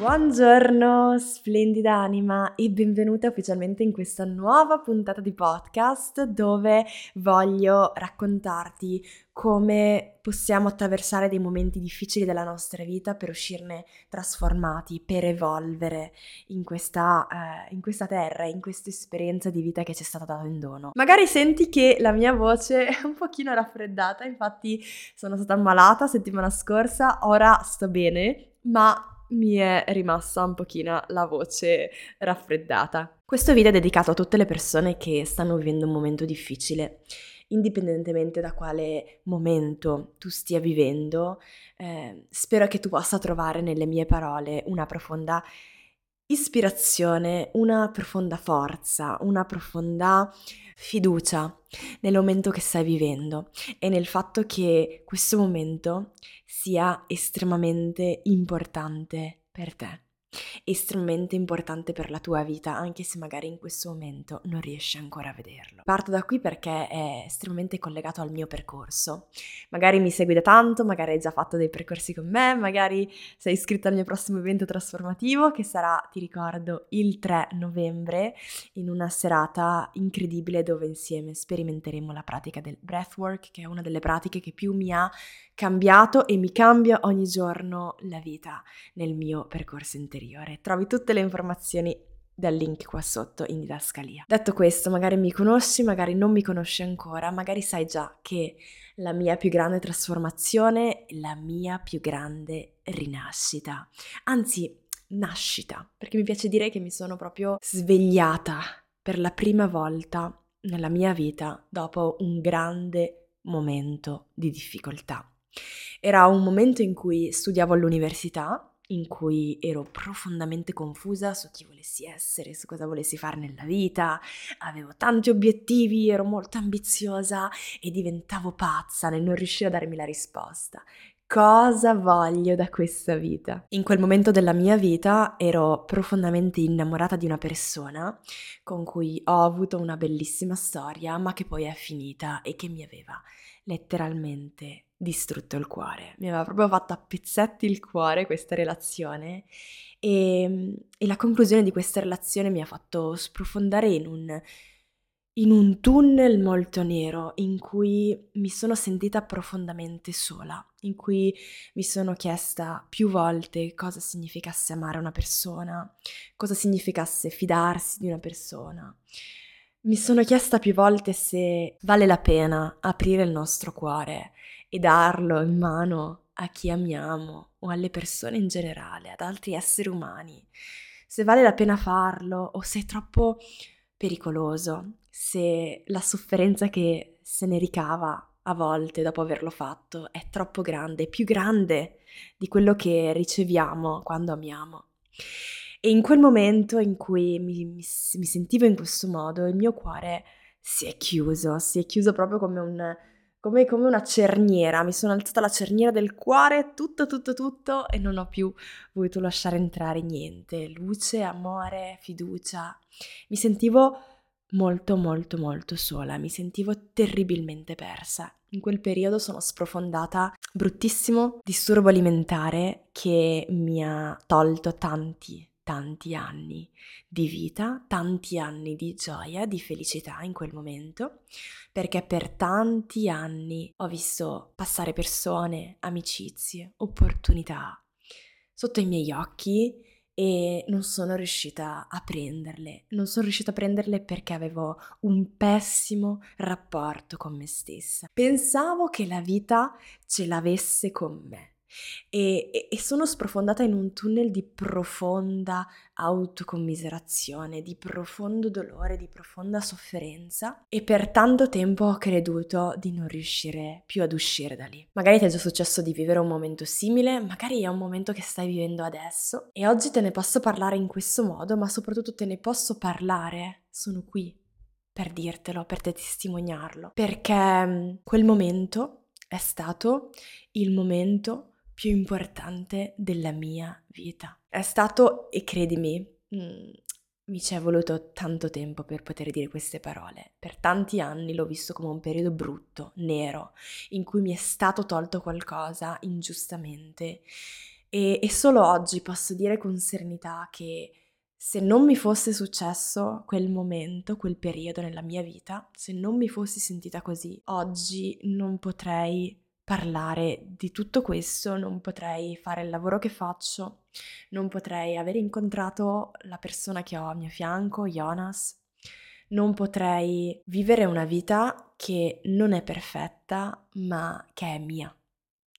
Buongiorno, splendida anima e benvenuta ufficialmente in questa nuova puntata di podcast dove voglio raccontarti come possiamo attraversare dei momenti difficili della nostra vita per uscirne trasformati, per evolvere in questa, eh, in questa terra, in questa esperienza di vita che ci è stata data in dono. Magari senti che la mia voce è un pochino raffreddata, infatti sono stata ammalata settimana scorsa, ora sto bene, ma mi è rimasta un pochino la voce raffreddata. Questo video è dedicato a tutte le persone che stanno vivendo un momento difficile, indipendentemente da quale momento tu stia vivendo. Eh, spero che tu possa trovare nelle mie parole una profonda ispirazione, una profonda forza, una profonda fiducia nel momento che stai vivendo e nel fatto che questo momento sia estremamente importante per te estremamente importante per la tua vita, anche se magari in questo momento non riesci ancora a vederlo. Parto da qui perché è estremamente collegato al mio percorso. Magari mi segui da tanto, magari hai già fatto dei percorsi con me, magari sei iscritto al mio prossimo evento trasformativo che sarà, ti ricordo, il 3 novembre in una serata incredibile dove insieme sperimenteremo la pratica del breathwork, che è una delle pratiche che più mi ha cambiato e mi cambia ogni giorno la vita nel mio percorso interiore. Trovi tutte le informazioni dal link qua sotto in didascalia. Detto questo, magari mi conosci, magari non mi conosci ancora, magari sai già che la mia più grande trasformazione, la mia più grande rinascita, anzi nascita, perché mi piace dire che mi sono proprio svegliata per la prima volta nella mia vita dopo un grande momento di difficoltà. Era un momento in cui studiavo all'università, in cui ero profondamente confusa su chi volessi essere, su cosa volessi fare nella vita, avevo tanti obiettivi, ero molto ambiziosa e diventavo pazza nel non riuscire a darmi la risposta. Cosa voglio da questa vita? In quel momento della mia vita ero profondamente innamorata di una persona con cui ho avuto una bellissima storia, ma che poi è finita e che mi aveva letteralmente distrutto il cuore. Mi aveva proprio fatto a pezzetti il cuore questa relazione e, e la conclusione di questa relazione mi ha fatto sprofondare in un, in un tunnel molto nero in cui mi sono sentita profondamente sola, in cui mi sono chiesta più volte cosa significasse amare una persona, cosa significasse fidarsi di una persona. Mi sono chiesta più volte se vale la pena aprire il nostro cuore e darlo in mano a chi amiamo o alle persone in generale, ad altri esseri umani. Se vale la pena farlo o se è troppo pericoloso, se la sofferenza che se ne ricava a volte dopo averlo fatto è troppo grande, più grande di quello che riceviamo quando amiamo. E in quel momento in cui mi, mi, mi sentivo in questo modo, il mio cuore si è chiuso, si è chiuso proprio come un, come, come una cerniera, mi sono alzata la cerniera del cuore, tutto, tutto, tutto e non ho più voluto lasciare entrare niente, luce, amore, fiducia. Mi sentivo molto, molto, molto sola, mi sentivo terribilmente persa. In quel periodo sono sprofondata bruttissimo disturbo alimentare che mi ha tolto tanti, tanti anni di vita, tanti anni di gioia, di felicità in quel momento, perché per tanti anni ho visto passare persone, amicizie, opportunità sotto i miei occhi e non sono riuscita a prenderle. Non sono riuscita a prenderle perché avevo un pessimo rapporto con me stessa. Pensavo che la vita ce l'avesse con me e, e, sono sprofondata in un tunnel di profonda autocommiserazione, di profondo dolore, di profonda sofferenza e per tanto tempo ho creduto di non riuscire più ad uscire da lì. Magari ti è già successo di vivere un momento simile, magari è un momento che stai vivendo adesso e oggi te ne posso parlare in questo modo, ma soprattutto te ne posso parlare, sono qui per dirtelo, per testimoniarlo, perché mm, quel momento è stato il momento più importante della mia vita. È stato, e credimi, mm, mi ci è voluto tanto tempo per poter dire queste parole. Per tanti anni l'ho visto come un periodo brutto, nero, in cui mi è stato tolto qualcosa ingiustamente. E, e solo oggi posso dire con serenità che se non mi fosse successo quel momento, quel periodo nella mia vita, se non mi fossi sentita così, oggi non potrei parlare di tutto questo, non potrei fare il lavoro che faccio, non potrei aver incontrato la persona che ho a mio fianco, Jonas, non potrei vivere una vita che non è perfetta, ma che è mia,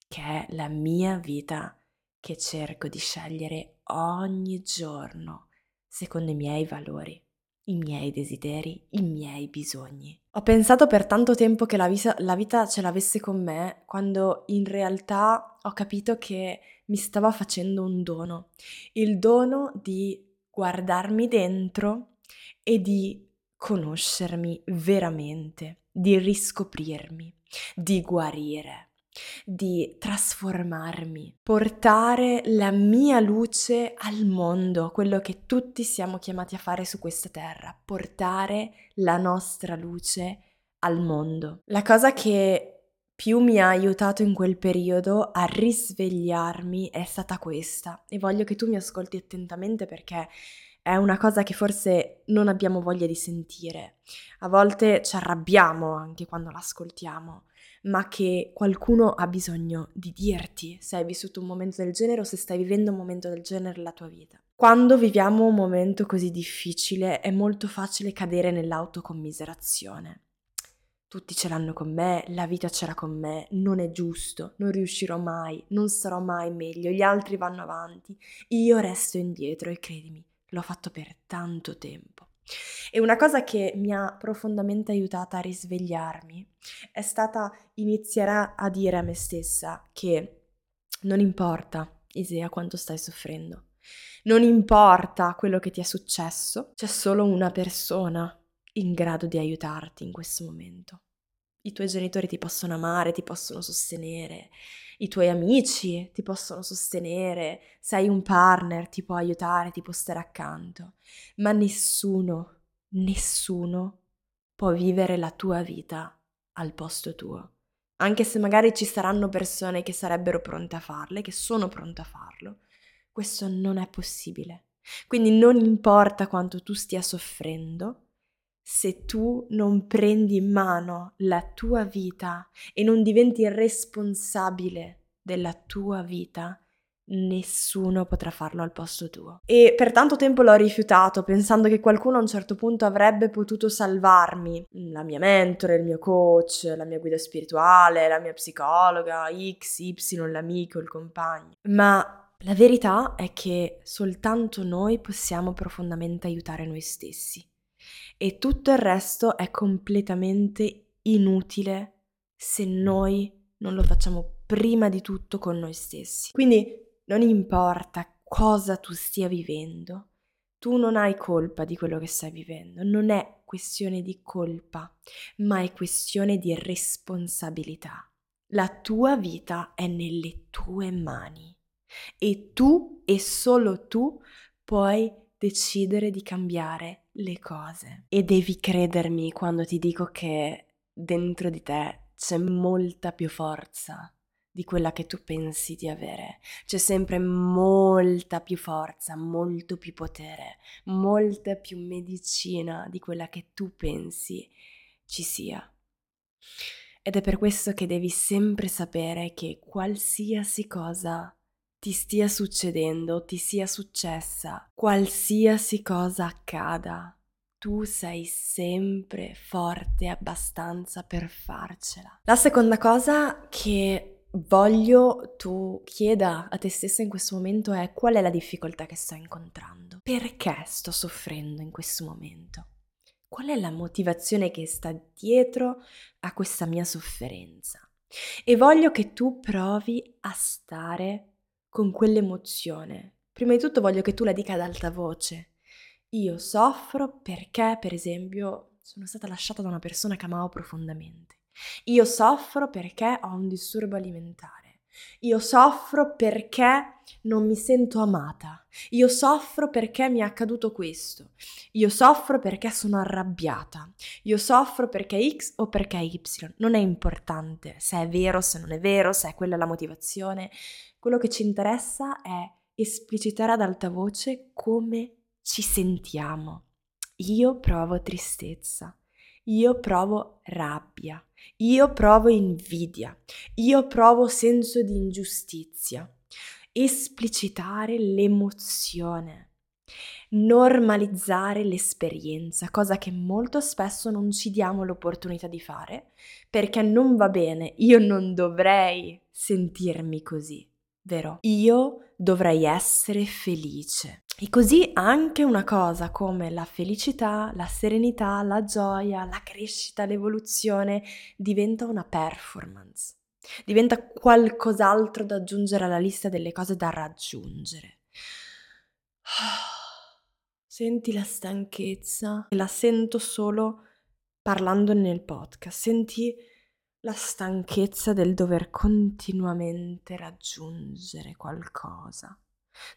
che è la mia vita che cerco di scegliere ogni giorno secondo i miei valori i miei desideri, i miei bisogni. Ho pensato per tanto tempo che la, vita, la vita ce l'avesse con me, quando in realtà ho capito che mi stava facendo un dono, il dono di guardarmi dentro e di conoscermi veramente, di riscoprirmi, di guarire di trasformarmi, portare la mia luce al mondo, quello che tutti siamo chiamati a fare su questa terra, portare la nostra luce al mondo. La cosa che più mi ha aiutato in quel periodo a risvegliarmi è stata questa e voglio che tu mi ascolti attentamente perché è una cosa che forse non abbiamo voglia di sentire. A volte ci arrabbiamo anche quando l'ascoltiamo ma che qualcuno ha bisogno di dirti se hai vissuto un momento del genere o se stai vivendo un momento del genere nella tua vita. Quando viviamo un momento così difficile è molto facile cadere nell'autocommiserazione. Tutti ce l'hanno con me, la vita c'era con me, non è giusto, non riuscirò mai, non sarò mai meglio, gli altri vanno avanti, io resto indietro e credimi, l'ho fatto per tanto tempo. E una cosa che mi ha profondamente aiutata a risvegliarmi è stata iniziare a dire a me stessa che non importa, Isea, quanto stai soffrendo. Non importa quello che ti è successo, c'è solo una persona in grado di aiutarti in questo momento. I tuoi genitori ti possono amare, ti possono sostenere, i tuoi amici ti possono sostenere, sei un partner, ti può aiutare, ti può stare accanto, ma nessuno, nessuno può vivere la tua vita al posto tuo. Anche se magari ci saranno persone che sarebbero pronte a farle, che sono pronte a farlo, questo non è possibile. Quindi non importa quanto tu stia soffrendo, se tu non prendi in mano la tua vita e non diventi responsabile della tua vita, nessuno potrà farlo al posto tuo. E per tanto tempo l'ho rifiutato, pensando che qualcuno a un certo punto avrebbe potuto salvarmi. La mia mentore, il mio coach, la mia guida spirituale, la mia psicologa, X, Y, l'amico, il compagno. Ma la verità è che soltanto noi possiamo profondamente aiutare noi stessi e tutto il resto è completamente inutile se noi non lo facciamo prima di tutto con noi stessi. Quindi non importa cosa tu stia vivendo, tu non hai colpa di quello che stai vivendo, non è questione di colpa, ma è questione di responsabilità. La tua vita è nelle tue mani e tu e solo tu puoi decidere di cambiare le cose. E devi credermi quando ti dico che dentro di te c'è molta più forza di quella che tu pensi di avere. C'è sempre molta più forza, molto più potere, molta più medicina di quella che tu pensi ci sia. Ed è per questo che devi sempre sapere che qualsiasi cosa ti stia succedendo, ti sia successa, qualsiasi cosa accada, tu sei sempre forte abbastanza per farcela. La seconda cosa che voglio tu chieda a te stessa in questo momento è qual è la difficoltà che sto incontrando? Perché sto soffrendo in questo momento? Qual è la motivazione che sta dietro a questa mia sofferenza? E voglio che tu provi a stare con quell'emozione. Prima di tutto voglio che tu la dica ad alta voce. Io soffro perché, per esempio, sono stata lasciata da una persona che amavo profondamente. Io soffro perché ho un disturbo alimentare. Io soffro perché non mi sento amata. Io soffro perché mi è accaduto questo. Io soffro perché sono arrabbiata. Io soffro perché X o perché Y. Non è importante se è vero, se non è vero, se è quella la motivazione. Quello che ci interessa è esplicitare ad alta voce come ci sentiamo. Io provo tristezza. Io provo rabbia. Io provo invidia. Io provo senso di ingiustizia esplicitare l'emozione, normalizzare l'esperienza, cosa che molto spesso non ci diamo l'opportunità di fare perché non va bene, io non dovrei sentirmi così, vero? Io dovrei essere felice. E così anche una cosa come la felicità, la serenità, la gioia, la crescita, l'evoluzione diventa una performance diventa qualcos'altro da aggiungere alla lista delle cose da raggiungere. Senti la stanchezza, e la sento solo parlando nel podcast, senti la stanchezza del dover continuamente raggiungere qualcosa,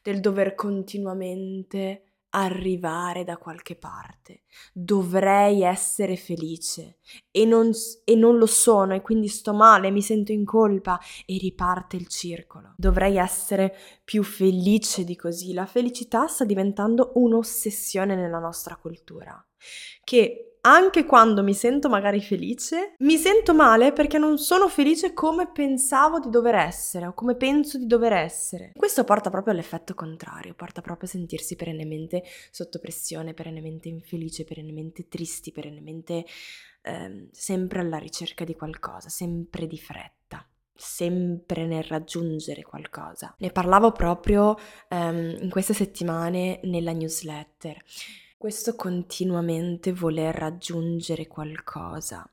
del dover continuamente arrivare da qualche parte, dovrei essere felice e non, e non, lo sono e quindi sto male, mi sento in colpa e riparte il circolo. Dovrei essere più felice di così. La felicità sta diventando un'ossessione nella nostra cultura, che anche quando mi sento magari felice, mi sento male perché non sono felice come pensavo di dover essere o come penso di dover essere. Questo porta proprio all'effetto contrario, porta proprio a sentirsi perennemente sotto pressione, perennemente infelice, perennemente tristi, perennemente ehm, sempre alla ricerca di qualcosa, sempre di fretta sempre nel raggiungere qualcosa. Ne parlavo proprio um, in queste settimane nella newsletter. Questo continuamente voler raggiungere qualcosa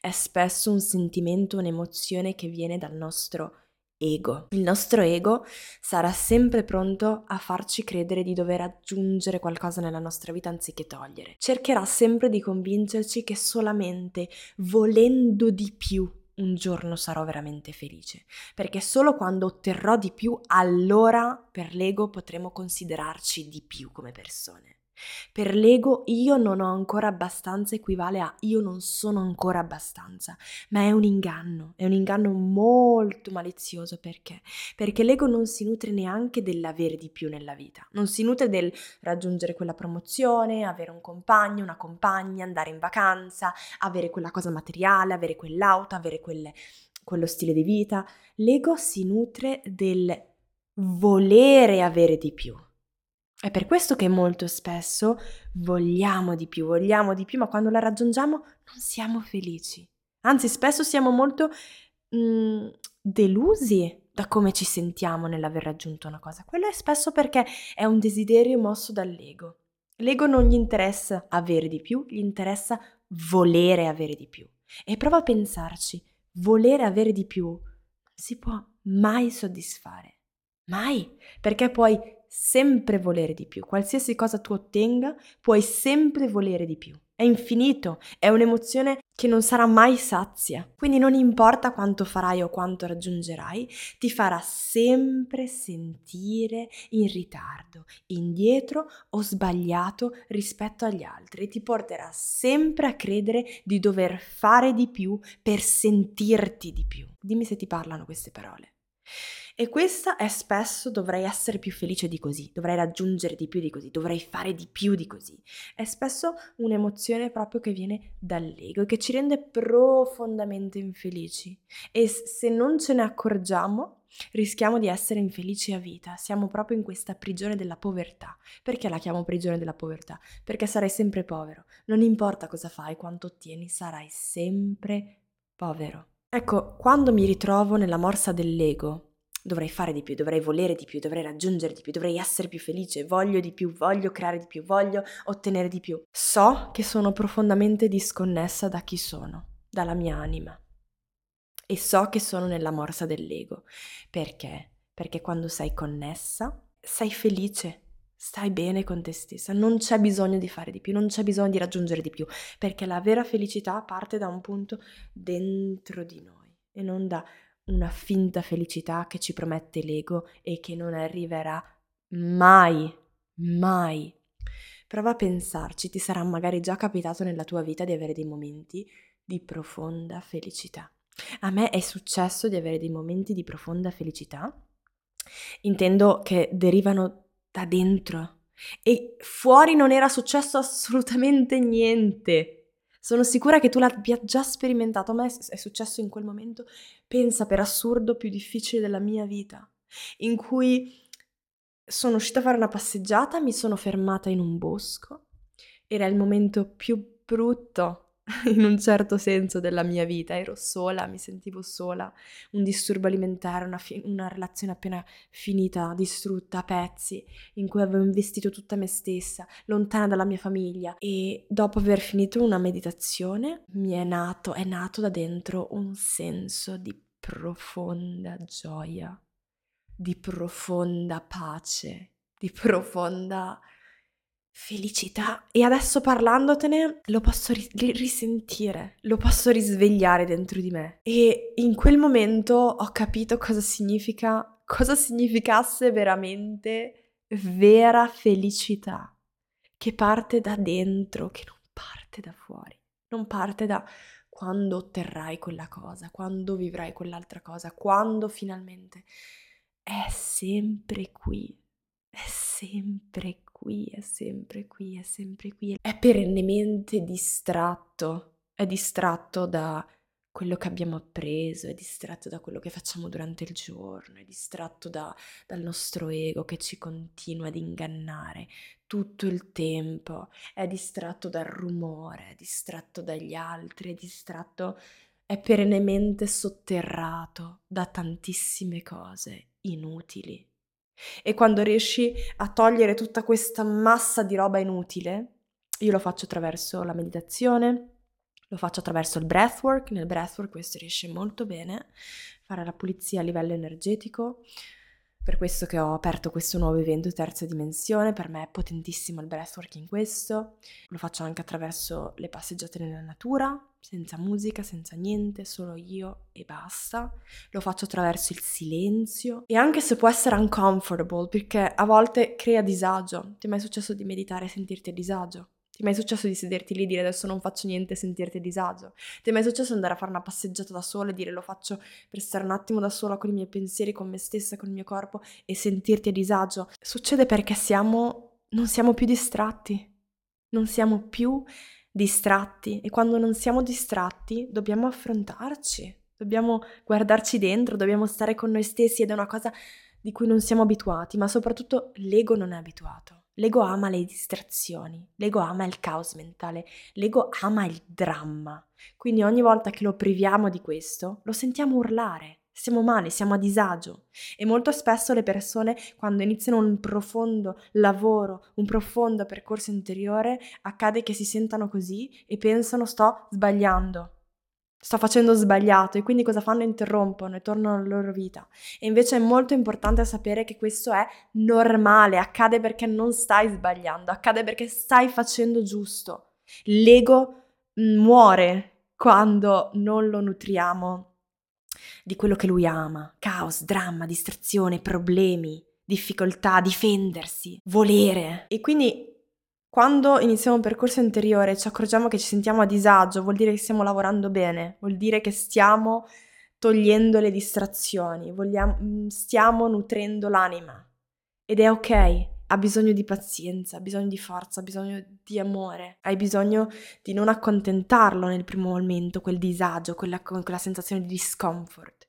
è spesso un sentimento, un'emozione che viene dal nostro ego. Il nostro ego sarà sempre pronto a farci credere di dover aggiungere qualcosa nella nostra vita anziché togliere. Cercherà sempre di convincerci che solamente volendo di più un giorno sarò veramente felice, perché solo quando otterrò di più allora per l'ego potremo considerarci di più come persone. Per l'ego io non ho ancora abbastanza equivale a io non sono ancora abbastanza, ma è un inganno, è un inganno molto malizioso perché? Perché l'ego non si nutre neanche dell'avere di più nella vita, non si nutre del raggiungere quella promozione, avere un compagno, una compagna, andare in vacanza, avere quella cosa materiale, avere quell'auto, avere quelle, quello stile di vita. L'ego si nutre del volere avere di più è per questo che molto spesso vogliamo di più, vogliamo di più, ma quando la raggiungiamo non siamo felici. Anzi, spesso siamo molto mh, mm, delusi da come ci sentiamo nell'aver raggiunto una cosa. Quello è spesso perché è un desiderio mosso dall'ego. L'ego non gli interessa avere di più, gli interessa volere avere di più. E prova a pensarci, volere avere di più non si può mai soddisfare. Mai, perché poi sempre volere di più. Qualsiasi cosa tu ottenga, puoi sempre volere di più. È infinito, è un'emozione che non sarà mai sazia. Quindi non importa quanto farai o quanto raggiungerai, ti farà sempre sentire in ritardo, indietro o sbagliato rispetto agli altri ti porterà sempre a credere di dover fare di più per sentirti di più. Dimmi se ti parlano queste parole. E questa è spesso dovrei essere più felice di così, dovrei raggiungere di più di così, dovrei fare di più di così. È spesso un'emozione proprio che viene dall'ego e che ci rende profondamente infelici. E se non ce ne accorgiamo, rischiamo di essere infelici a vita. Siamo proprio in questa prigione della povertà. Perché la chiamo prigione della povertà? Perché sarai sempre povero. Non importa cosa fai, quanto ottieni, sarai sempre povero. Ecco, quando mi ritrovo nella morsa dell'ego, dovrei fare di più, dovrei volere di più, dovrei raggiungere di più, dovrei essere più felice, voglio di più, voglio creare di più, voglio ottenere di più. So che sono profondamente disconnessa da chi sono, dalla mia anima. E so che sono nella morsa dell'ego. Perché? Perché quando sei connessa, sei felice, stai bene con te stessa, non c'è bisogno di fare di più, non c'è bisogno di raggiungere di più, perché la vera felicità parte da un punto dentro di noi e non da una finta felicità che ci promette l'ego e che non arriverà mai, mai. Prova a pensarci, ti sarà magari già capitato nella tua vita di avere dei momenti di profonda felicità. A me è successo di avere dei momenti di profonda felicità, intendo che derivano da dentro e fuori non era successo assolutamente niente. Sono sicura che tu l'abbia già sperimentato, a me è successo in quel momento, pensa per assurdo, più difficile della mia vita, in cui sono uscita a fare una passeggiata, mi sono fermata in un bosco, era il momento più brutto in un certo senso della mia vita, ero sola, mi sentivo sola, un disturbo alimentare, una, fi- una, relazione appena finita, distrutta a pezzi, in cui avevo investito tutta me stessa, lontana dalla mia famiglia. E dopo aver finito una meditazione mi è nato, è nato da dentro un senso di profonda gioia, di profonda pace, di profonda felicità. E adesso parlandotene lo posso ri- risentire, lo posso risvegliare dentro di me. E in quel momento ho capito cosa significa, cosa significasse veramente vera felicità che parte da dentro, che non parte da fuori, non parte da quando otterrai quella cosa, quando vivrai quell'altra cosa, quando finalmente è sempre qui, è sempre qui è sempre qui, è sempre qui. È perennemente distratto, è distratto da quello che abbiamo appreso, è distratto da quello che facciamo durante il giorno, è distratto da, dal nostro ego che ci continua ad ingannare tutto il tempo, è distratto dal rumore, è distratto dagli altri, è distratto, è perennemente sotterrato da tantissime cose inutili e quando riesci a togliere tutta questa massa di roba inutile, io lo faccio attraverso la meditazione, lo faccio attraverso il breathwork, nel breathwork questo riesce molto bene, fare la pulizia a livello energetico, per questo che ho aperto questo nuovo evento terza dimensione, per me è potentissimo il breathwork in questo, lo faccio anche attraverso le passeggiate nella natura, senza musica, senza niente, solo io e basta. Lo faccio attraverso il silenzio e anche se può essere uncomfortable perché a volte crea disagio. Ti è mai successo di meditare e sentirti a disagio? Ti è mai successo di sederti lì e dire adesso non faccio niente e sentirti a disagio? Ti è mai successo andare a fare una passeggiata da sola e dire lo faccio per stare un attimo da sola con i miei pensieri, con me stessa, con il mio corpo e sentirti a disagio? Succede perché siamo, non siamo più distratti, non siamo più distratti e quando non siamo distratti dobbiamo affrontarci, dobbiamo guardarci dentro, dobbiamo stare con noi stessi ed è una cosa di cui non siamo abituati, ma soprattutto l'ego non è abituato. L'ego ama le distrazioni, l'ego ama il caos mentale, l'ego ama il dramma. Quindi ogni volta che lo priviamo di questo, lo sentiamo urlare, Stiamo male, siamo a disagio. E molto spesso le persone quando iniziano un profondo lavoro, un profondo percorso interiore, accade che si sentano così e pensano sto sbagliando, sto facendo sbagliato e quindi cosa fanno? Interrompono e tornano alla loro vita. E invece è molto importante sapere che questo è normale, accade perché non stai sbagliando, accade perché stai facendo giusto. L'ego mm, muore quando non lo nutriamo di quello che lui ama. Caos, dramma, distrazione, problemi, difficoltà, difendersi, volere. E quindi quando iniziamo un percorso interiore e ci accorgiamo che ci sentiamo a disagio, vuol dire che stiamo lavorando bene, vuol dire che stiamo togliendo le distrazioni, vogliamo, mm, stiamo nutrendo l'anima. Ed è ok, ha bisogno di pazienza, ha bisogno di forza, ha bisogno di amore, hai bisogno di non accontentarlo nel primo momento, quel disagio, quella, quella sensazione di discomfort.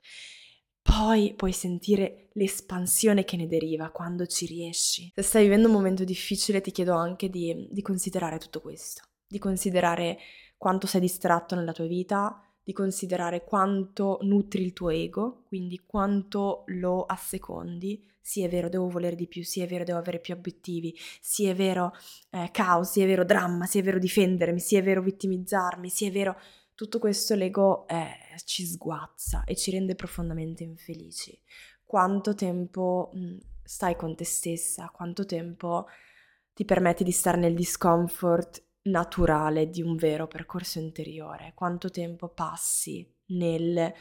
Poi puoi sentire l'espansione che ne deriva quando ci riesci. Se stai vivendo un momento difficile ti chiedo anche di, di considerare tutto questo, di considerare quanto sei distratto nella tua vita, di considerare quanto nutri il tuo ego, quindi quanto lo assecondi. Sì, è vero, devo volere di più, sì, è vero, devo avere più obiettivi, sì, è vero, eh, caos, sì, è vero, dramma, sì, è vero, difendermi, sì, è vero, vittimizzarmi, sì, è vero. Tutto questo l'ego eh, ci sguazza e ci rende profondamente infelici. Quanto tempo mh, stai con te stessa, quanto tempo ti permetti di stare nel discomfort naturale di un vero percorso interiore, quanto tempo passi nel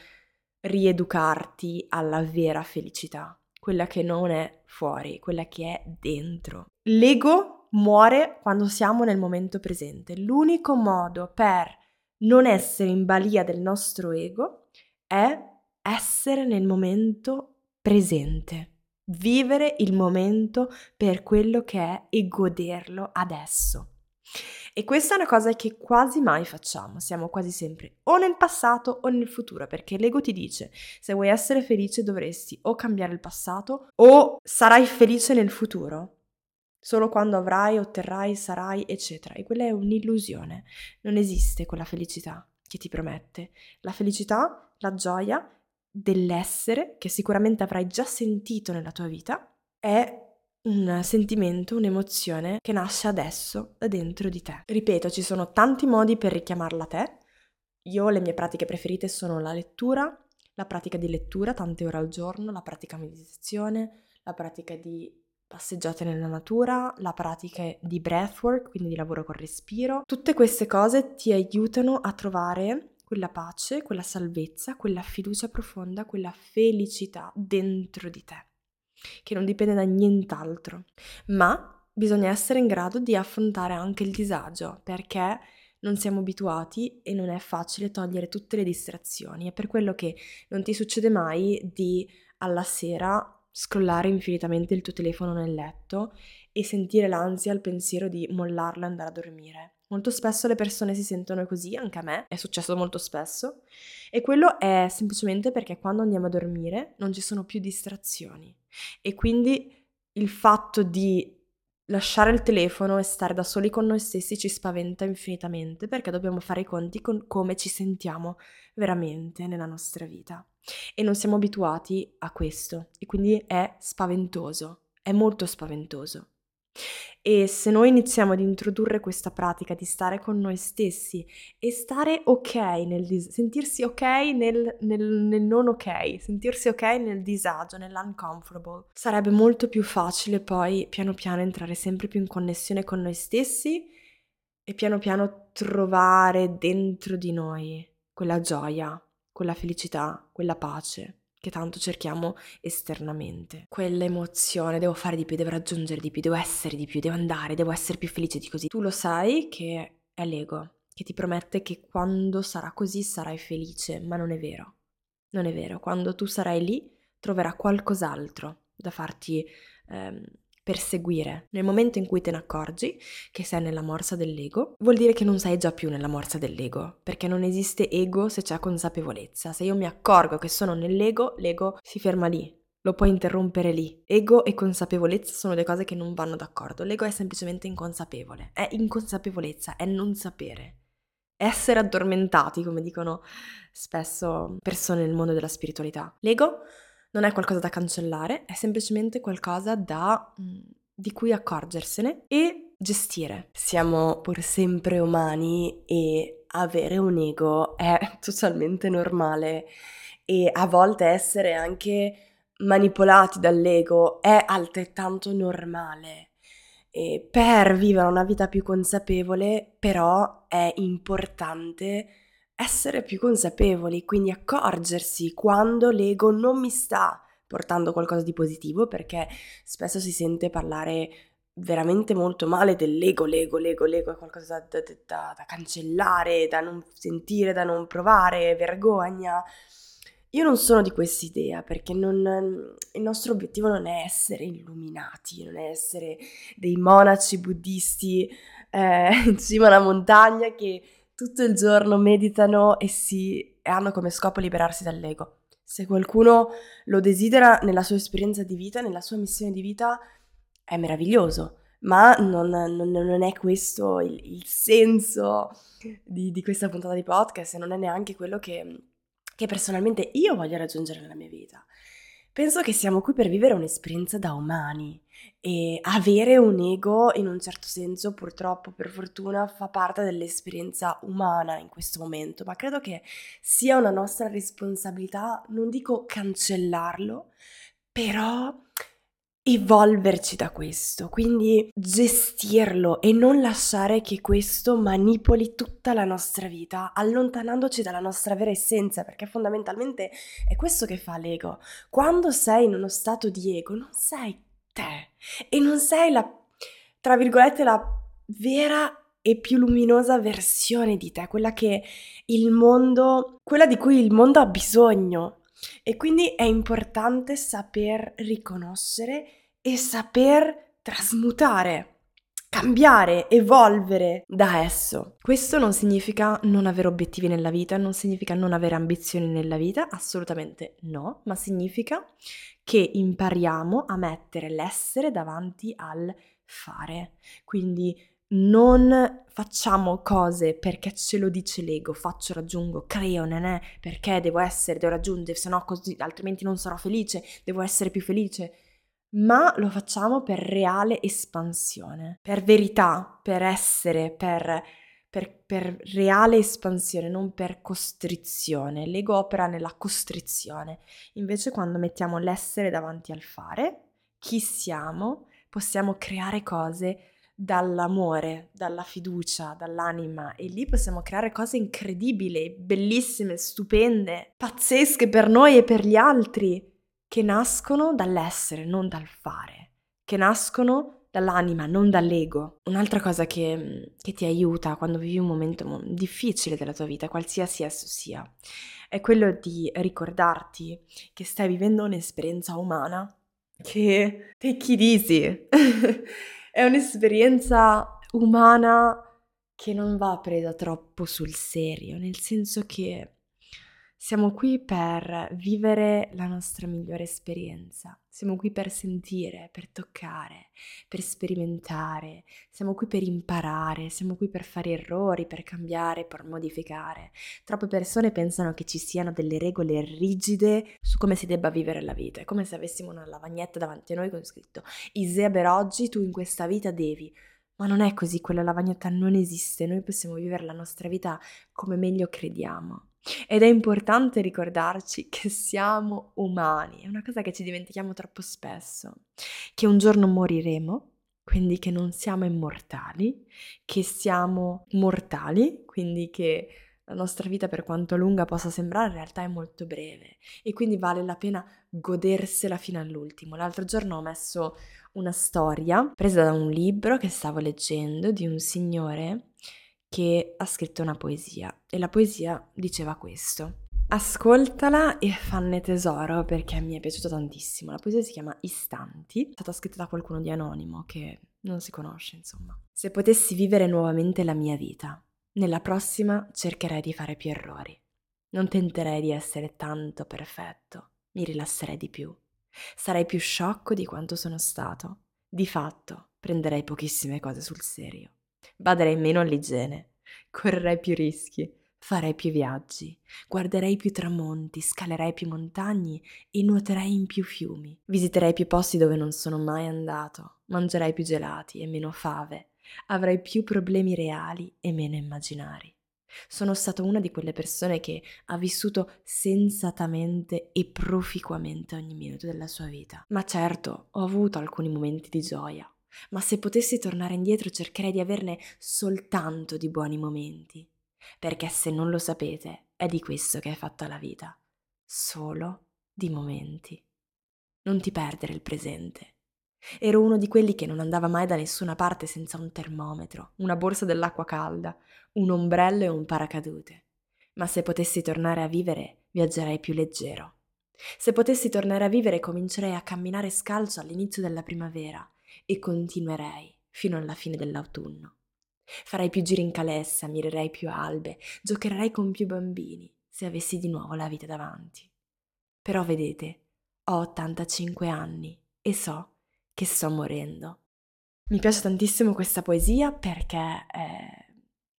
rieducarti alla vera felicità, quella che non è fuori, quella che è dentro. L'ego muore quando siamo nel momento presente. L'unico modo per non essere in balia del nostro ego è essere nel momento presente vivere il momento per quello che è e goderlo adesso. E questa è una cosa che quasi mai facciamo, siamo quasi sempre o nel passato o nel futuro, perché l'ego ti dice se vuoi essere felice dovresti o cambiare il passato o sarai felice nel futuro, solo quando avrai, otterrai, sarai, eccetera. E quella è un'illusione, non esiste quella felicità che ti promette. La felicità, la gioia dell'essere, che sicuramente avrai già sentito nella tua vita, è un sentimento, un'emozione che nasce adesso dentro di te. Ripeto, ci sono tanti modi per richiamarla a te. Io le mie pratiche preferite sono la lettura, la pratica di lettura tante ore al giorno, la pratica meditazione, la pratica di passeggiate nella natura, la pratica di breathwork, quindi di lavoro col respiro. Tutte queste cose ti aiutano a trovare quella pace, quella salvezza, quella fiducia profonda, quella felicità dentro di te, che non dipende da nient'altro. Ma bisogna essere in grado di affrontare anche il disagio, perché non siamo abituati e non è facile togliere tutte le distrazioni. È per quello che non ti succede mai di alla sera scrollare infinitamente il tuo telefono nel letto e sentire l'ansia al pensiero di mollarlo e andare a dormire. Molto spesso le persone si sentono così, anche a me, è successo molto spesso, e quello è semplicemente perché quando andiamo a dormire non ci sono più distrazioni e quindi il fatto di lasciare il telefono e stare da soli con noi stessi ci spaventa infinitamente perché dobbiamo fare i conti con come ci sentiamo veramente nella nostra vita e non siamo abituati a questo e quindi è spaventoso, è molto spaventoso. E se noi iniziamo ad introdurre questa pratica di stare con noi stessi e stare ok, nel dis- sentirsi ok nel, nel, nel non ok, sentirsi ok nel disagio, nell'uncomfortable, sarebbe molto più facile poi piano piano entrare sempre più in connessione con noi stessi e piano piano trovare dentro di noi quella gioia, quella felicità, quella pace che tanto cerchiamo esternamente. Quell'emozione, devo fare di più, devo raggiungere di più, devo essere di più, devo andare, devo essere più felice di così. Tu lo sai che è l'ego, che ti promette che quando sarà così sarai felice, ma non è vero. Non è vero, quando tu sarai lì troverà qualcos'altro da farti ehm, perseguire. Nel momento in cui te ne accorgi che sei nella morsa dell'ego, vuol dire che non sei già più nella morsa dell'ego, perché non esiste ego se c'è consapevolezza. Se io mi accorgo che sono nell'ego, l'ego si ferma lì. Lo puoi interrompere lì. Ego e consapevolezza sono due cose che non vanno d'accordo. L'ego è semplicemente inconsapevole. È inconsapevolezza, è non sapere. Essere addormentati, come dicono spesso persone nel mondo della spiritualità. L'ego non è qualcosa da cancellare, è semplicemente qualcosa da, mm, di cui accorgersene e gestire. Siamo pur sempre umani e avere un ego è totalmente normale e a volte essere anche manipolati dall'ego è altrettanto normale. E per vivere una vita più consapevole, però, è importante essere più consapevoli, quindi accorgersi quando l'ego non mi sta portando qualcosa di positivo, perché spesso si sente parlare veramente molto male dell'ego, l'ego, l'ego, l'ego è qualcosa da, da, da, cancellare, da non sentire, da non provare, vergogna. Io non sono di questa idea perché non, il nostro obiettivo non è essere illuminati, non è essere dei monaci buddisti eh, in cima alla montagna che tutto il giorno meditano e, si, e hanno come scopo liberarsi dall'ego. Se qualcuno lo desidera nella sua esperienza di vita, nella sua missione di vita, è meraviglioso, ma non, non, non è questo il, il senso di, di, questa puntata di podcast e non è neanche quello che, che personalmente io voglio raggiungere nella mia vita. Penso che siamo qui per vivere un'esperienza da umani e avere un ego in un certo senso purtroppo per fortuna fa parte dell'esperienza umana in questo momento, ma credo che sia una nostra responsabilità, non dico cancellarlo, però evolverci da questo, quindi gestirlo e non lasciare che questo manipoli tutta la nostra vita, allontanandoci dalla nostra vera essenza, perché fondamentalmente è questo che fa l'ego. Quando sei in uno stato di ego, non sei te e non sei la, tra virgolette, la vera e più luminosa versione di te, quella che il mondo, quella di cui il mondo ha bisogno. E quindi è importante saper riconoscere e saper trasmutare cambiare, evolvere da esso. Questo non significa non avere obiettivi nella vita, non significa non avere ambizioni nella vita, assolutamente no, ma significa che impariamo a mettere l'essere davanti al fare. Quindi non facciamo cose perché ce lo dice l'ego, faccio, raggiungo, creo, nenè, perché devo essere, devo raggiungere, se no così, altrimenti non sarò felice, devo essere più felice. Ma lo facciamo per reale espansione, per verità, per essere, per, per, per reale espansione, non per costrizione. L'ego opera nella costrizione. Invece quando mettiamo l'essere davanti al fare, chi siamo, possiamo creare cose dall'amore, dalla fiducia, dall'anima e lì possiamo creare cose incredibili, bellissime, stupende, pazzesche per noi e per gli altri, che nascono dall'essere, non dal fare, che nascono dall'anima, non dall'ego. Un'altra cosa che, che ti aiuta quando vivi un momento difficile della tua vita, qualsiasi esso sia, è quello di ricordarti che stai vivendo un'esperienza umana che take it easy. È un'esperienza umana che non va presa troppo sul serio, nel senso che siamo qui per vivere la nostra migliore esperienza, siamo qui per sentire, per toccare, per sperimentare, siamo qui per imparare, siamo qui per fare errori, per cambiare, per modificare. Troppe persone pensano che ci siano delle regole rigide su come si debba vivere la vita, è come se avessimo una lavagnetta davanti a noi con scritto Isea per oggi tu in questa vita devi. Ma non è così, quella lavagnetta non esiste, noi possiamo vivere la nostra vita come meglio crediamo. Ed è importante ricordarci che siamo umani, è una cosa che ci dimentichiamo troppo spesso, che un giorno moriremo, quindi che non siamo immortali, che siamo mortali, quindi che la nostra vita per quanto lunga possa sembrare in realtà è molto breve e quindi vale la pena godersela fino all'ultimo. L'altro giorno ho messo una storia presa da un libro che stavo leggendo di un signore che ha scritto una poesia e la poesia diceva questo. Ascoltala e fanne tesoro perché mi è piaciuto tantissimo. La poesia si chiama Istanti, è stata scritta da qualcuno di anonimo che non si conosce, insomma. Se potessi vivere nuovamente la mia vita, nella prossima cercherei di fare più errori. Non tenterei di essere tanto perfetto, mi rilasserei di più. Sarei più sciocco di quanto sono stato. Di fatto, prenderei pochissime cose sul serio baderei meno all'igiene, correrei più rischi, farei più viaggi, guarderei più tramonti, scalerei più montagne e nuoterei in più fiumi, visiterei più posti dove non sono mai andato, mangerei più gelati e meno fave, avrei più problemi reali e meno immaginari. Sono stata una di quelle persone che ha vissuto sensatamente e proficuamente ogni minuto della sua vita. Ma certo, ho avuto alcuni momenti di gioia, ma se potessi tornare indietro cercherei di averne soltanto di buoni momenti, perché se non lo sapete è di questo che è fatta la vita, solo di momenti. Non ti perdere il presente. Ero uno di quelli che non andava mai da nessuna parte senza un termometro, una borsa dell'acqua calda, un ombrello e un paracadute. Ma se potessi tornare a vivere, viaggerei più leggero. Se potessi tornare a vivere, comincerei a camminare scalzo all'inizio della primavera e continuerei fino alla fine dell'autunno. Farei più giri in calessa, mirerei più albe, giocherei con più bambini se avessi di nuovo la vita davanti. Però vedete, ho 85 anni e so che sto morendo. Mi piace tantissimo questa poesia perché è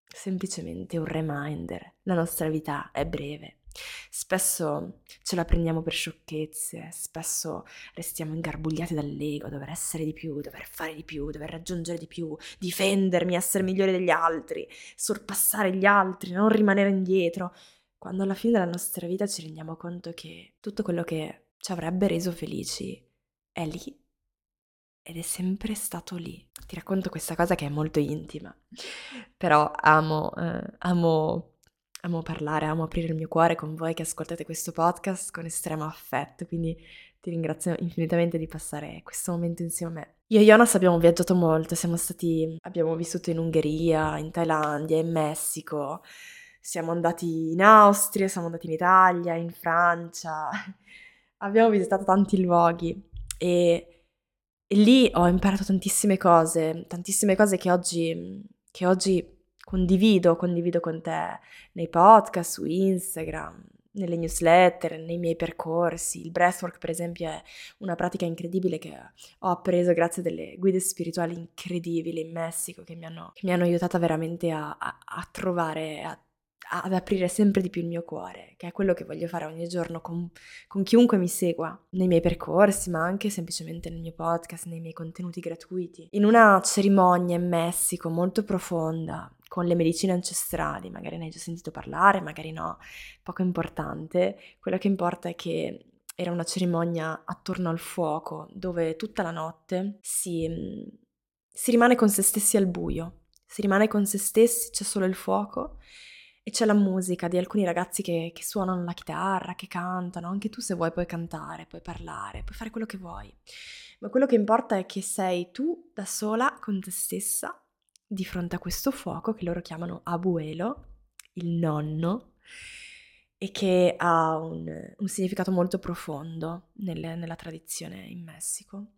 semplicemente un reminder. La nostra vita è breve Spesso ce la prendiamo per sciocchezze, spesso restiamo ingarbugliati dall'ego, dover essere di più, dover fare di più, dover raggiungere di più, difendermi, essere migliore degli altri, sorpassare gli altri, non rimanere indietro, quando alla fine della nostra vita ci rendiamo conto che tutto quello che ci avrebbe reso felici è lì, ed è sempre stato lì. Ti racconto questa cosa che è molto intima, però amo, eh, amo amo parlare, amo aprire il mio cuore con voi che ascoltate questo podcast con estremo affetto, quindi ti ringrazio infinitamente di passare questo momento insieme a me. Io e Jonas abbiamo viaggiato molto, siamo stati, abbiamo vissuto in Ungheria, in Thailandia, in Messico, siamo andati in Austria, siamo andati in Italia, in Francia, abbiamo visitato tanti luoghi e, e lì ho imparato tantissime cose, tantissime cose che oggi, che oggi condivido, condivido con te nei podcast, su Instagram, nelle newsletter, nei miei percorsi. Il breathwork, per esempio, è una pratica incredibile che ho appreso grazie a delle guide spirituali incredibili in Messico che mi hanno, che mi hanno aiutata veramente a, a, a trovare, a ad aprire sempre di più il mio cuore, che è quello che voglio fare ogni giorno con, con, chiunque mi segua, nei miei percorsi, ma anche semplicemente nel mio podcast, nei miei contenuti gratuiti. In una cerimonia in Messico molto profonda, con le medicine ancestrali, magari ne hai già sentito parlare, magari no, poco importante, quello che importa è che era una cerimonia attorno al fuoco, dove tutta la notte si, si rimane con se stessi al buio, si rimane con se stessi, c'è solo il fuoco e c'è la musica di alcuni ragazzi che, che, suonano la chitarra, che cantano, anche tu se vuoi puoi cantare, puoi parlare, puoi fare quello che vuoi. Ma quello che importa è che sei tu da sola con te stessa di fronte a questo fuoco che loro chiamano abuelo, il nonno, e che ha un, un significato molto profondo nelle, nella tradizione in Messico.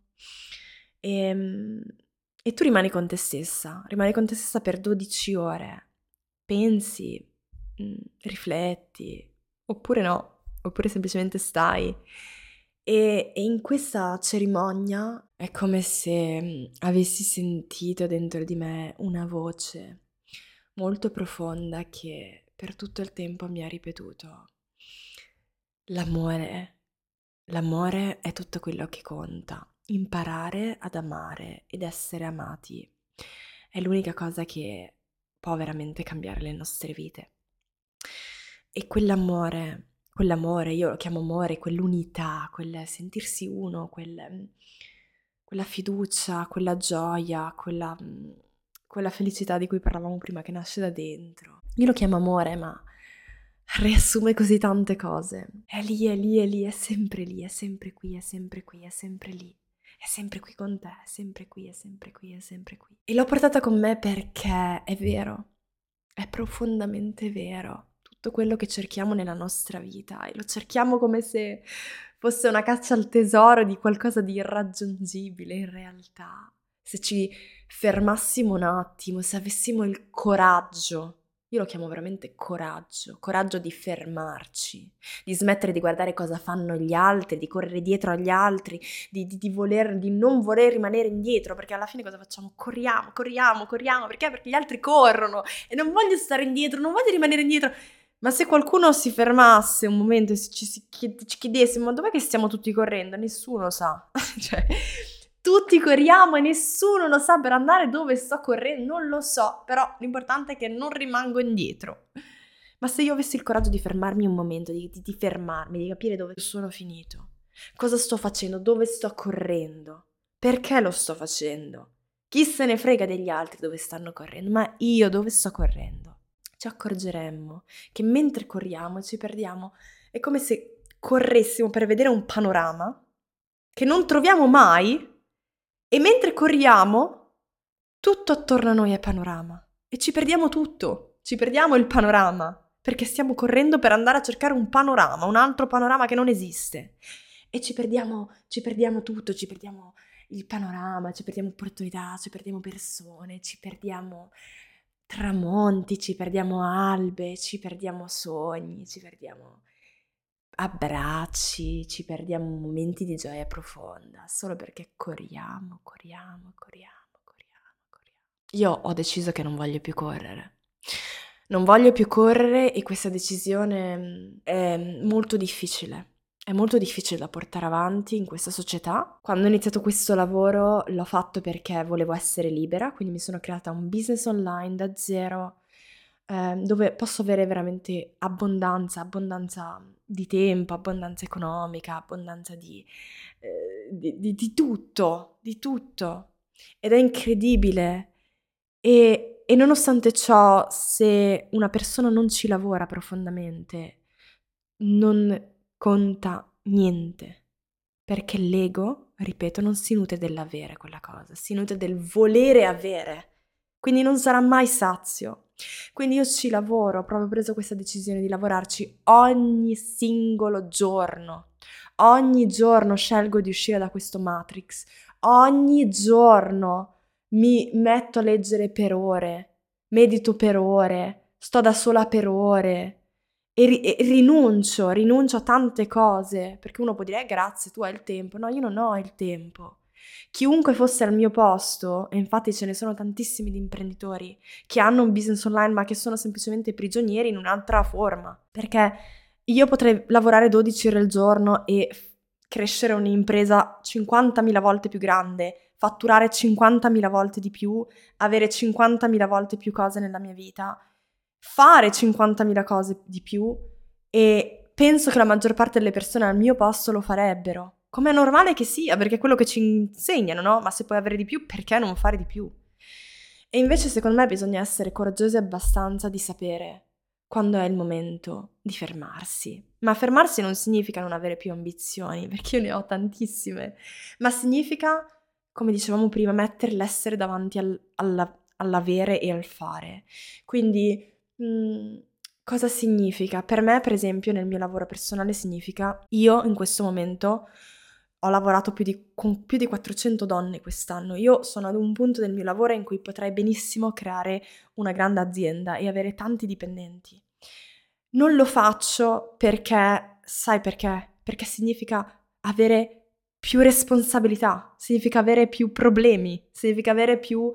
E, ehm, e tu rimani con te stessa, rimani con te stessa per 12 ore, pensi, mm, rifletti, oppure no, oppure semplicemente stai e, e in questa cerimonia è come se mm, avessi sentito dentro di me una voce molto profonda che per tutto il tempo mi ha ripetuto l'amore, l'amore è tutto quello che conta, imparare ad amare ed essere amati è l'unica cosa che può veramente cambiare le nostre vite. E quell'amore quell'amore, io lo chiamo amore, quell'unità, quel sentirsi uno, quel, quella fiducia, quella gioia, quella, quella felicità di cui parlavamo prima che nasce da dentro. Io lo chiamo amore, ma riassume così tante cose. È lì, è lì, è lì, è sempre lì, è sempre qui, è sempre qui, è sempre lì. È sempre qui con te, è sempre qui, è sempre qui, è sempre qui. E l'ho portata con me perché è vero, è profondamente vero tutto quello che cerchiamo nella nostra vita e lo cerchiamo come se fosse una caccia al tesoro di qualcosa di irraggiungibile in realtà. Se ci fermassimo un attimo, se avessimo il coraggio io lo chiamo veramente coraggio, coraggio di fermarci, di smettere di guardare cosa fanno gli altri, di correre dietro agli altri, di, di, di, voler, di non voler rimanere indietro, perché alla fine cosa facciamo? Corriamo, corriamo, corriamo, perché? Perché gli altri corrono e non voglio stare indietro, non voglio rimanere indietro. Ma se qualcuno si fermasse un momento e ci, ci chiedesse ma dov'è che stiamo tutti correndo? Nessuno sa. cioè, tutti corriamo e nessuno lo sa per andare dove sto correndo, non lo so, però l'importante è che non rimango indietro. Ma se io avessi il coraggio di fermarmi un momento, di, di, di fermarmi, di capire dove sono finito, cosa sto facendo, dove sto correndo, perché lo sto facendo, chi se ne frega degli altri dove stanno correndo, ma io dove sto correndo ci accorgeremmo che mentre corriamo ci perdiamo. È come se corressimo per vedere un panorama che non troviamo mai e mentre corriamo tutto attorno a noi è panorama e ci perdiamo tutto, ci perdiamo il panorama perché stiamo correndo per andare a cercare un panorama, un altro panorama che non esiste e ci perdiamo, ci perdiamo tutto, ci perdiamo il panorama, ci perdiamo opportunità, ci perdiamo persone, ci perdiamo tramonti, ci perdiamo albe, ci perdiamo sogni, ci perdiamo abbracci, ci perdiamo momenti di gioia profonda, solo perché corriamo, corriamo, corriamo, corriamo, corriamo. Io ho deciso che non voglio più correre. Non voglio più correre e questa decisione mm, è molto difficile è molto difficile da portare avanti in questa società. Quando ho iniziato questo lavoro l'ho fatto perché volevo essere libera, quindi mi sono creata un business online da zero eh, dove posso avere veramente abbondanza, abbondanza di tempo, abbondanza economica, abbondanza di, eh, di, di, di tutto, di tutto. Ed è incredibile. E, e nonostante ciò, se una persona non ci lavora profondamente, non conta niente. Perché l'ego, ripeto, non si nutre dell'avere quella cosa, si nutre del volere avere. Quindi non sarà mai sazio. Quindi io ci lavoro, ho proprio preso questa decisione di lavorarci ogni singolo giorno. Ogni giorno scelgo di uscire da questo matrix. Ogni giorno mi metto a leggere per ore, medito per ore, sto da sola per ore e, ri- e rinuncio, rinuncio a tante cose, perché uno può dire eh, grazie, tu hai il tempo, no, io non ho il tempo. Chiunque fosse al mio posto, e infatti ce ne sono tantissimi di imprenditori che hanno un business online ma che sono semplicemente prigionieri in un'altra forma, perché io potrei lavorare 12 ore al giorno e crescere un'impresa 50.000 volte più grande, fatturare 50.000 volte di più, avere 50.000 volte più cose nella mia vita, fare 50.000 cose di più e penso che la maggior parte delle persone al mio posto lo farebbero. Come è normale che sia, perché è quello che ci insegnano, no? Ma se puoi avere di più, perché non fare di più? E invece secondo me bisogna essere coraggiosi abbastanza di sapere quando è il momento di fermarsi. Ma fermarsi non significa non avere più ambizioni, perché io ne ho tantissime, ma significa, come dicevamo prima, mettere l'essere davanti al, alla, all'avere e al fare. Quindi Mhmm, cosa significa? Per me, per esempio, nel mio lavoro personale significa io in questo momento ho lavorato più di, con più di 400 donne quest'anno. Io sono ad un punto del mio lavoro in cui potrei benissimo creare una grande azienda e avere tanti dipendenti. Non lo faccio perché, sai perché? Perché significa avere più responsabilità, significa avere più problemi, significa avere più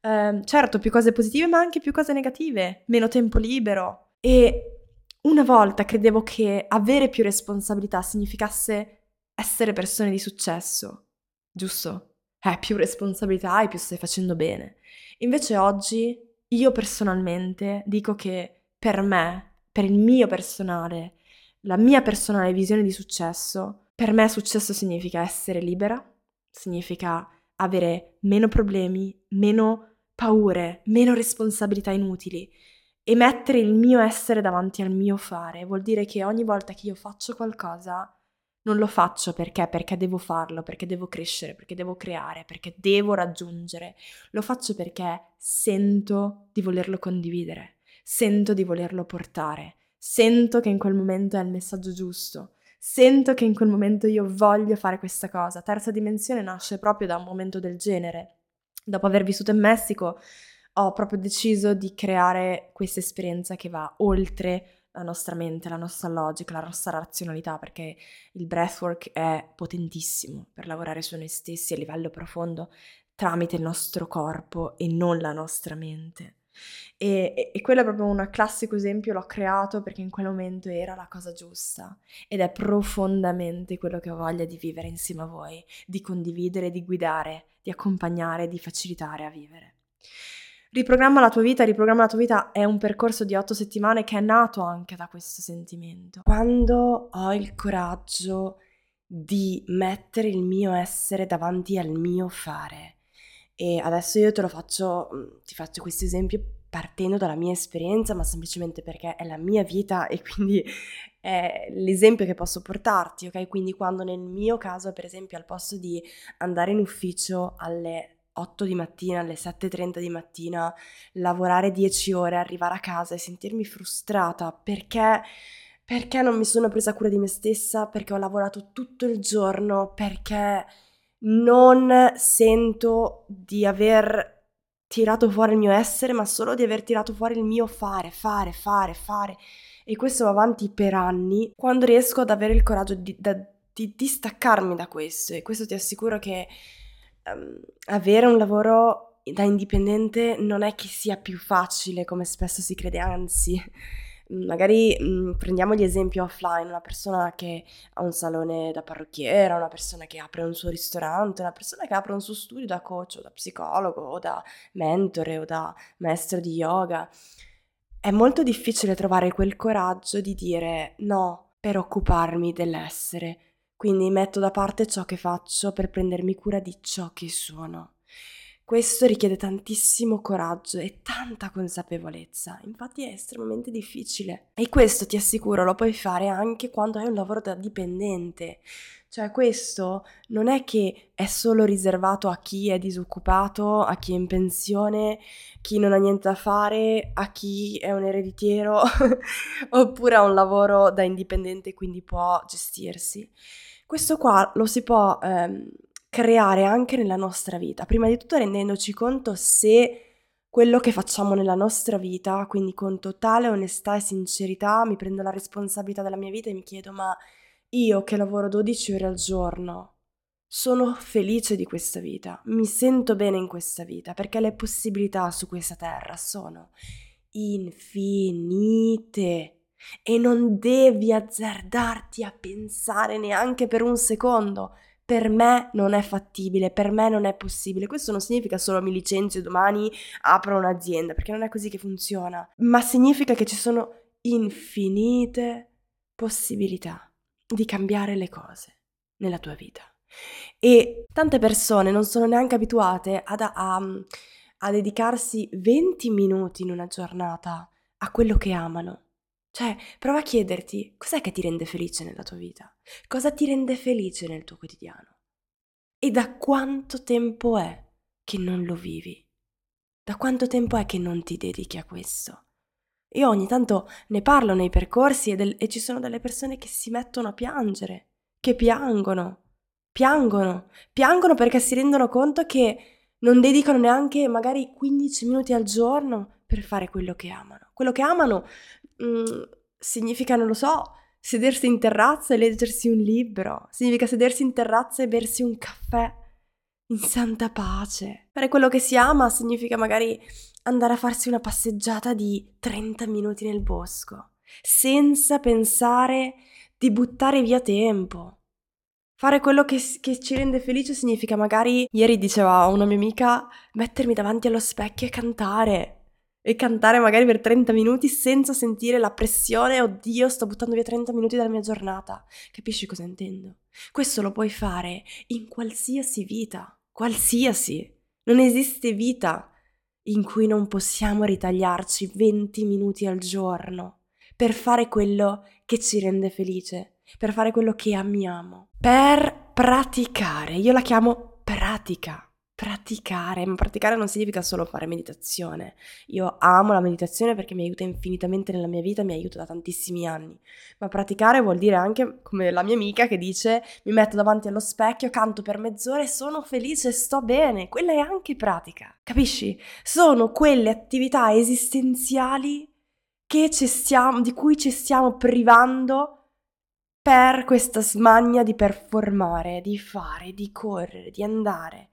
eh, certo, più cose positive, ma anche più cose negative, meno tempo libero. E una volta credevo che avere più responsabilità significasse essere persone di successo, giusto? Eh, più responsabilità e più stai facendo bene. Invece oggi io personalmente dico che per me, per il mio personale, la mia personale visione di successo, per me successo significa essere libera, significa avere meno problemi, meno paure, meno responsabilità inutili e mettere il mio essere davanti al mio fare vuol dire che ogni volta che io faccio qualcosa non lo faccio perché, perché devo farlo, perché devo crescere, perché devo creare, perché devo raggiungere, lo faccio perché sento di volerlo condividere, sento di volerlo portare, sento che in quel momento è il messaggio giusto, sento che in quel momento io voglio fare questa cosa. Terza dimensione nasce proprio da un momento del genere dopo aver vissuto in Messico, ho proprio deciso di creare questa esperienza che va oltre la nostra mente, la nostra logica, la nostra razionalità, perché il breathwork è potentissimo per lavorare su noi stessi a livello profondo tramite il nostro corpo e non la nostra mente. E, e, quello è proprio un classico esempio, l'ho creato perché in quel momento era la cosa giusta ed è profondamente quello che ho voglia di vivere insieme a voi, di condividere, di guidare, di accompagnare, di facilitare a vivere. Riprogramma la tua vita, riprogramma la tua vita è un percorso di otto settimane che è nato anche da questo sentimento. Quando ho il coraggio di mettere il mio essere davanti al mio fare, e adesso io te lo faccio, mm, ti faccio questo esempio partendo dalla mia esperienza, ma semplicemente perché è la mia vita e quindi è l'esempio che posso portarti, ok? Quindi quando nel mio caso, per esempio, al posto di andare in ufficio alle 8 di mattina, alle 7.30 di mattina, lavorare 10 ore, arrivare a casa e sentirmi frustrata perché perché non mi sono presa cura di me stessa, perché ho lavorato tutto il giorno, perché non sento di aver tirato fuori il mio essere, ma solo di aver tirato fuori il mio fare, fare, fare, fare. E questo va avanti per anni, quando riesco ad avere il coraggio di, da, di distaccarmi da questo. E questo ti assicuro che um, avere un lavoro da indipendente non è che sia più facile, come spesso si crede, anzi magari mh, mm, prendiamo gli esempi offline, una persona che ha un salone da parrucchiera, una persona che apre un suo ristorante, una persona che apre un suo studio da coach o da psicologo o da mentore o da maestro di yoga. È molto difficile trovare quel coraggio di dire no per occuparmi dell'essere. Quindi metto da parte ciò che faccio per prendermi cura di ciò che sono. Questo richiede tantissimo coraggio e tanta consapevolezza, infatti è estremamente difficile. E questo ti assicuro lo puoi fare anche quando hai un lavoro da dipendente. Cioè questo non è che è solo riservato a chi è disoccupato, a chi è in pensione, chi non ha niente da fare, a chi è un ereditiero oppure ha un lavoro da indipendente quindi può gestirsi. Questo qua lo si può ehm, creare anche nella nostra vita, prima di tutto rendendoci conto se quello che facciamo nella nostra vita, quindi con totale onestà e sincerità, mi prendo la responsabilità della mia vita e mi chiedo ma io che lavoro 12 ore al giorno, sono felice di questa vita, mi sento bene in questa vita, perché le possibilità su questa terra sono infinite. E non devi azzardarti a pensare neanche per un secondo per me non è fattibile, per me non è possibile. Questo non significa solo mi licenzio domani apro un'azienda, perché non è così che funziona, ma significa che ci sono infinite possibilità di cambiare le cose nella tua vita. E tante persone non sono neanche abituate ad, a, a dedicarsi 20 minuti in una giornata a quello che amano cioè, prova a chiederti cos'è che ti rende felice nella tua vita? Cosa ti rende felice nel tuo quotidiano? E da quanto tempo è che non lo vivi? Da quanto tempo è che non ti dedichi a questo? Io ogni tanto ne parlo nei percorsi e, del, e ci sono delle persone che si mettono a piangere, che piangono, piangono, piangono perché si rendono conto che non dedicano neanche magari 15 minuti al giorno per fare quello che amano. Quello che amano mm, significa, non lo so, sedersi in terrazza e leggersi un libro, significa sedersi in terrazza e bersi un caffè in santa pace. Fare quello che si ama significa magari andare a farsi una passeggiata di 30 minuti nel bosco, senza pensare di buttare via tempo. Fare quello che, che, ci rende felice significa magari, ieri diceva una mia amica, mettermi davanti allo specchio e cantare e cantare magari per 30 minuti senza sentire la pressione, oddio, sto buttando via 30 minuti dalla mia giornata. Capisci cosa intendo? Questo lo puoi fare in qualsiasi vita, qualsiasi. Non esiste vita in cui non possiamo ritagliarci 20 minuti al giorno per fare quello che ci rende felice, per fare quello che amiamo, per praticare. Io la chiamo pratica praticare, ma praticare non significa solo fare meditazione. Io amo la meditazione perché mi aiuta infinitamente nella mia vita, mi aiuta da tantissimi anni. Ma praticare vuol dire anche, come la mia amica che dice, mi metto davanti allo specchio, canto per mezz'ora e sono felice, sto bene. Quella è anche pratica, capisci? Sono quelle attività esistenziali stiamo, di cui ci stiamo privando per questa smania di performare, di fare, di correre, di andare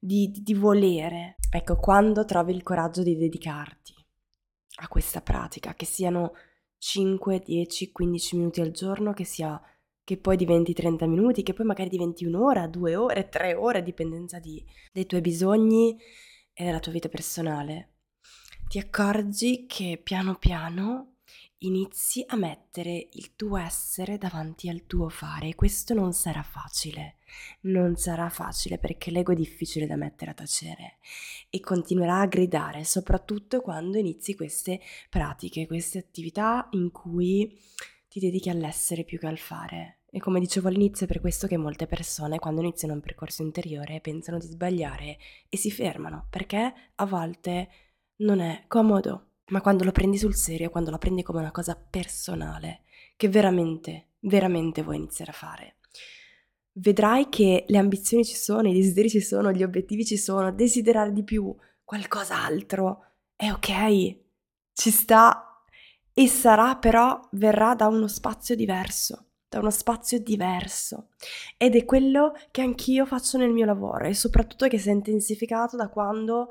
di, di volere. Ecco, quando trovi il coraggio di dedicarti a questa pratica, che siano 5, 10, 15 minuti al giorno, che sia che poi diventi 30 minuti, che poi magari diventi un'ora, due ore, tre ore, a dipendenza di, dei tuoi bisogni e della tua vita personale, ti accorgi che piano piano inizi a mettere il tuo essere davanti al tuo fare e questo non sarà facile. Non sarà facile perché l'ego è difficile da mettere a tacere e continuerà a gridare, soprattutto quando inizi queste pratiche, queste attività in cui ti dedichi all'essere più che al fare. E come dicevo all'inizio, è per questo che molte persone, quando iniziano un percorso interiore, pensano di sbagliare e si fermano, perché a volte non è comodo ma quando lo prendi sul serio, quando la prendi come una cosa personale, che veramente, veramente vuoi iniziare a fare, vedrai che le ambizioni ci sono, i desideri ci sono, gli obiettivi ci sono, desiderare di più, qualcos'altro, è ok, ci sta e sarà però, verrà da uno spazio diverso da uno spazio diverso. Ed è quello che anch'io faccio nel mio lavoro e soprattutto che si è intensificato da quando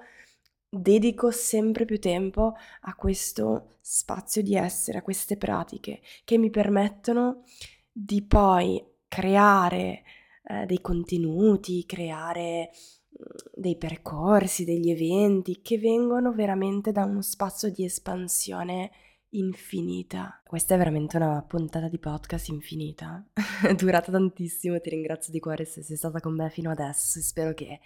dedico sempre più tempo a questo spazio di essere, a queste pratiche che mi permettono di poi creare eh, dei contenuti, creare mm, dei percorsi, degli eventi che vengono veramente da uno spazio di espansione infinita. Questa è veramente una puntata di podcast infinita. durata tantissimo, ti ringrazio di cuore se sei stata con me fino adesso e spero che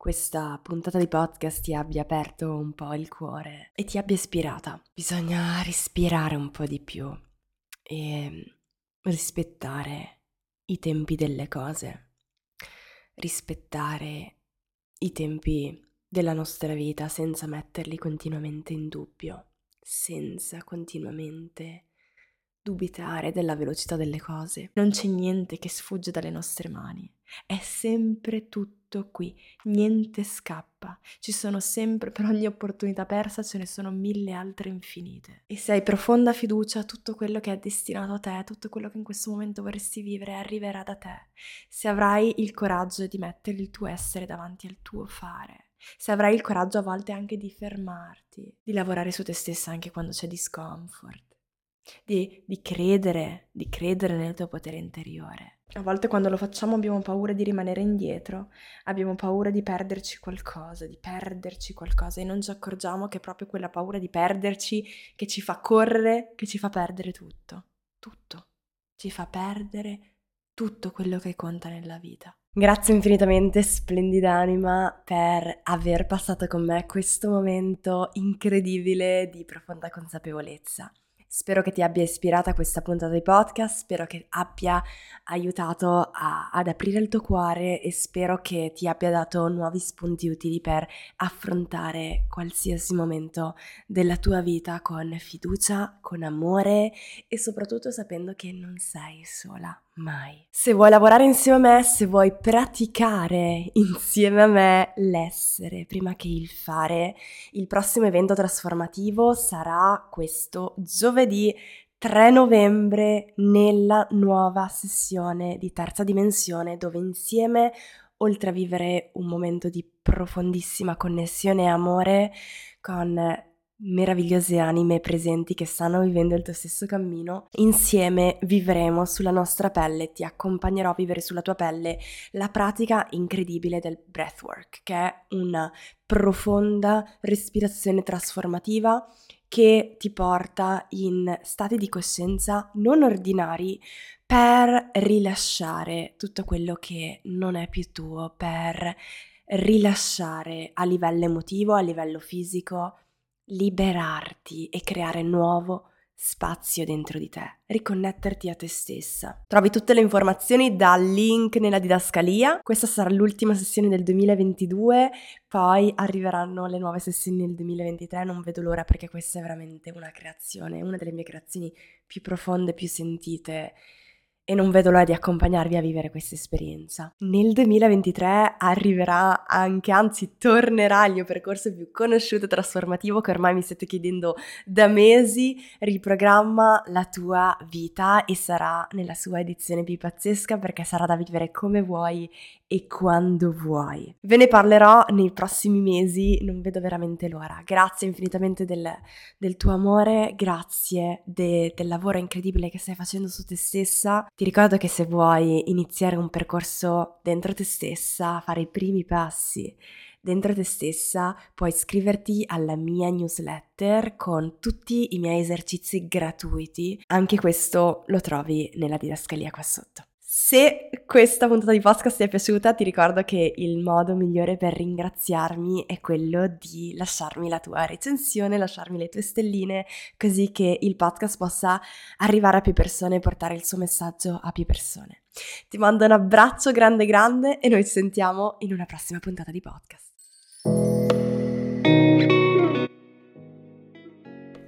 questa puntata di podcast ti abbia aperto un po' il cuore e ti abbia ispirata. Bisogna respirare un po' di più e rispettare i tempi delle cose, rispettare i tempi della nostra vita senza metterli continuamente in dubbio, senza continuamente dubitare della velocità delle cose. Non c'è niente che sfugge dalle nostre mani, è sempre tutto qui, niente scappa. Ci sono sempre, per ogni opportunità persa ce ne sono mille altre infinite. E se hai profonda fiducia, tutto quello che è destinato a te, tutto quello che in questo momento vorresti vivere, arriverà da te. Se avrai il coraggio di mettere il tuo essere davanti al tuo fare. Se avrai il coraggio a volte anche di fermarti, di lavorare su te stessa anche quando c'è discomfort di, di credere, di credere nel tuo potere interiore. A volte quando lo facciamo abbiamo paura di rimanere indietro, abbiamo paura di perderci qualcosa, di perderci qualcosa e non ci accorgiamo che è proprio quella paura di perderci che ci fa correre, che ci fa perdere tutto. Tutto. Ci fa perdere tutto quello che conta nella vita. Grazie infinitamente, splendida anima, per aver passato con me questo momento incredibile di profonda consapevolezza. Spero che ti abbia ispirata questa puntata di podcast, spero che abbia aiutato a, ad aprire il tuo cuore e spero che ti abbia dato nuovi spunti utili per affrontare qualsiasi momento della tua vita con fiducia, con amore e soprattutto sapendo che non sei sola mai. Se vuoi lavorare insieme a me, se vuoi praticare insieme a me l'essere prima che il fare, il prossimo evento trasformativo sarà questo giovedì 3 novembre nella nuova sessione di terza dimensione dove insieme, oltre a vivere un momento di profondissima connessione e amore con meravigliose anime presenti che stanno vivendo il tuo stesso cammino, insieme vivremo sulla nostra pelle, ti accompagnerò a vivere sulla tua pelle la pratica incredibile del breathwork, che è una profonda respirazione trasformativa che ti porta in stati di coscienza non ordinari per rilasciare tutto quello che non è più tuo, per rilasciare a livello emotivo, a livello fisico, liberarti e creare nuovo spazio dentro di te, riconnetterti a te stessa. Trovi tutte le informazioni dal link nella didascalia. Questa sarà l'ultima sessione del 2022, poi arriveranno le nuove sessioni nel 2023, non vedo l'ora perché questa è veramente una creazione, una delle mie creazioni più profonde, più sentite e non vedo l'ora di accompagnarvi a vivere questa esperienza. Nel 2023 arriverà anche, anzi tornerà il mio percorso più conosciuto e trasformativo che ormai mi state chiedendo da mesi, riprogramma la tua vita e sarà nella sua edizione più pazzesca perché sarà da vivere come vuoi e quando vuoi. Ve ne parlerò nei prossimi mesi, non vedo veramente l'ora. Grazie infinitamente del, del tuo amore, grazie de, del lavoro incredibile che stai facendo su te stessa. Ti ricordo che se vuoi iniziare un percorso dentro te stessa, fare i primi passi dentro te stessa, puoi iscriverti alla mia newsletter con tutti i miei esercizi gratuiti. Anche questo lo trovi nella didascalia qua sotto. Se questa puntata di podcast ti è piaciuta, ti ricordo che il modo migliore per ringraziarmi è quello di lasciarmi la tua recensione, lasciarmi le tue stelline, così che il podcast possa arrivare a più persone e portare il suo messaggio a più persone. Ti mando un abbraccio grande grande e noi ci sentiamo in una prossima puntata di podcast.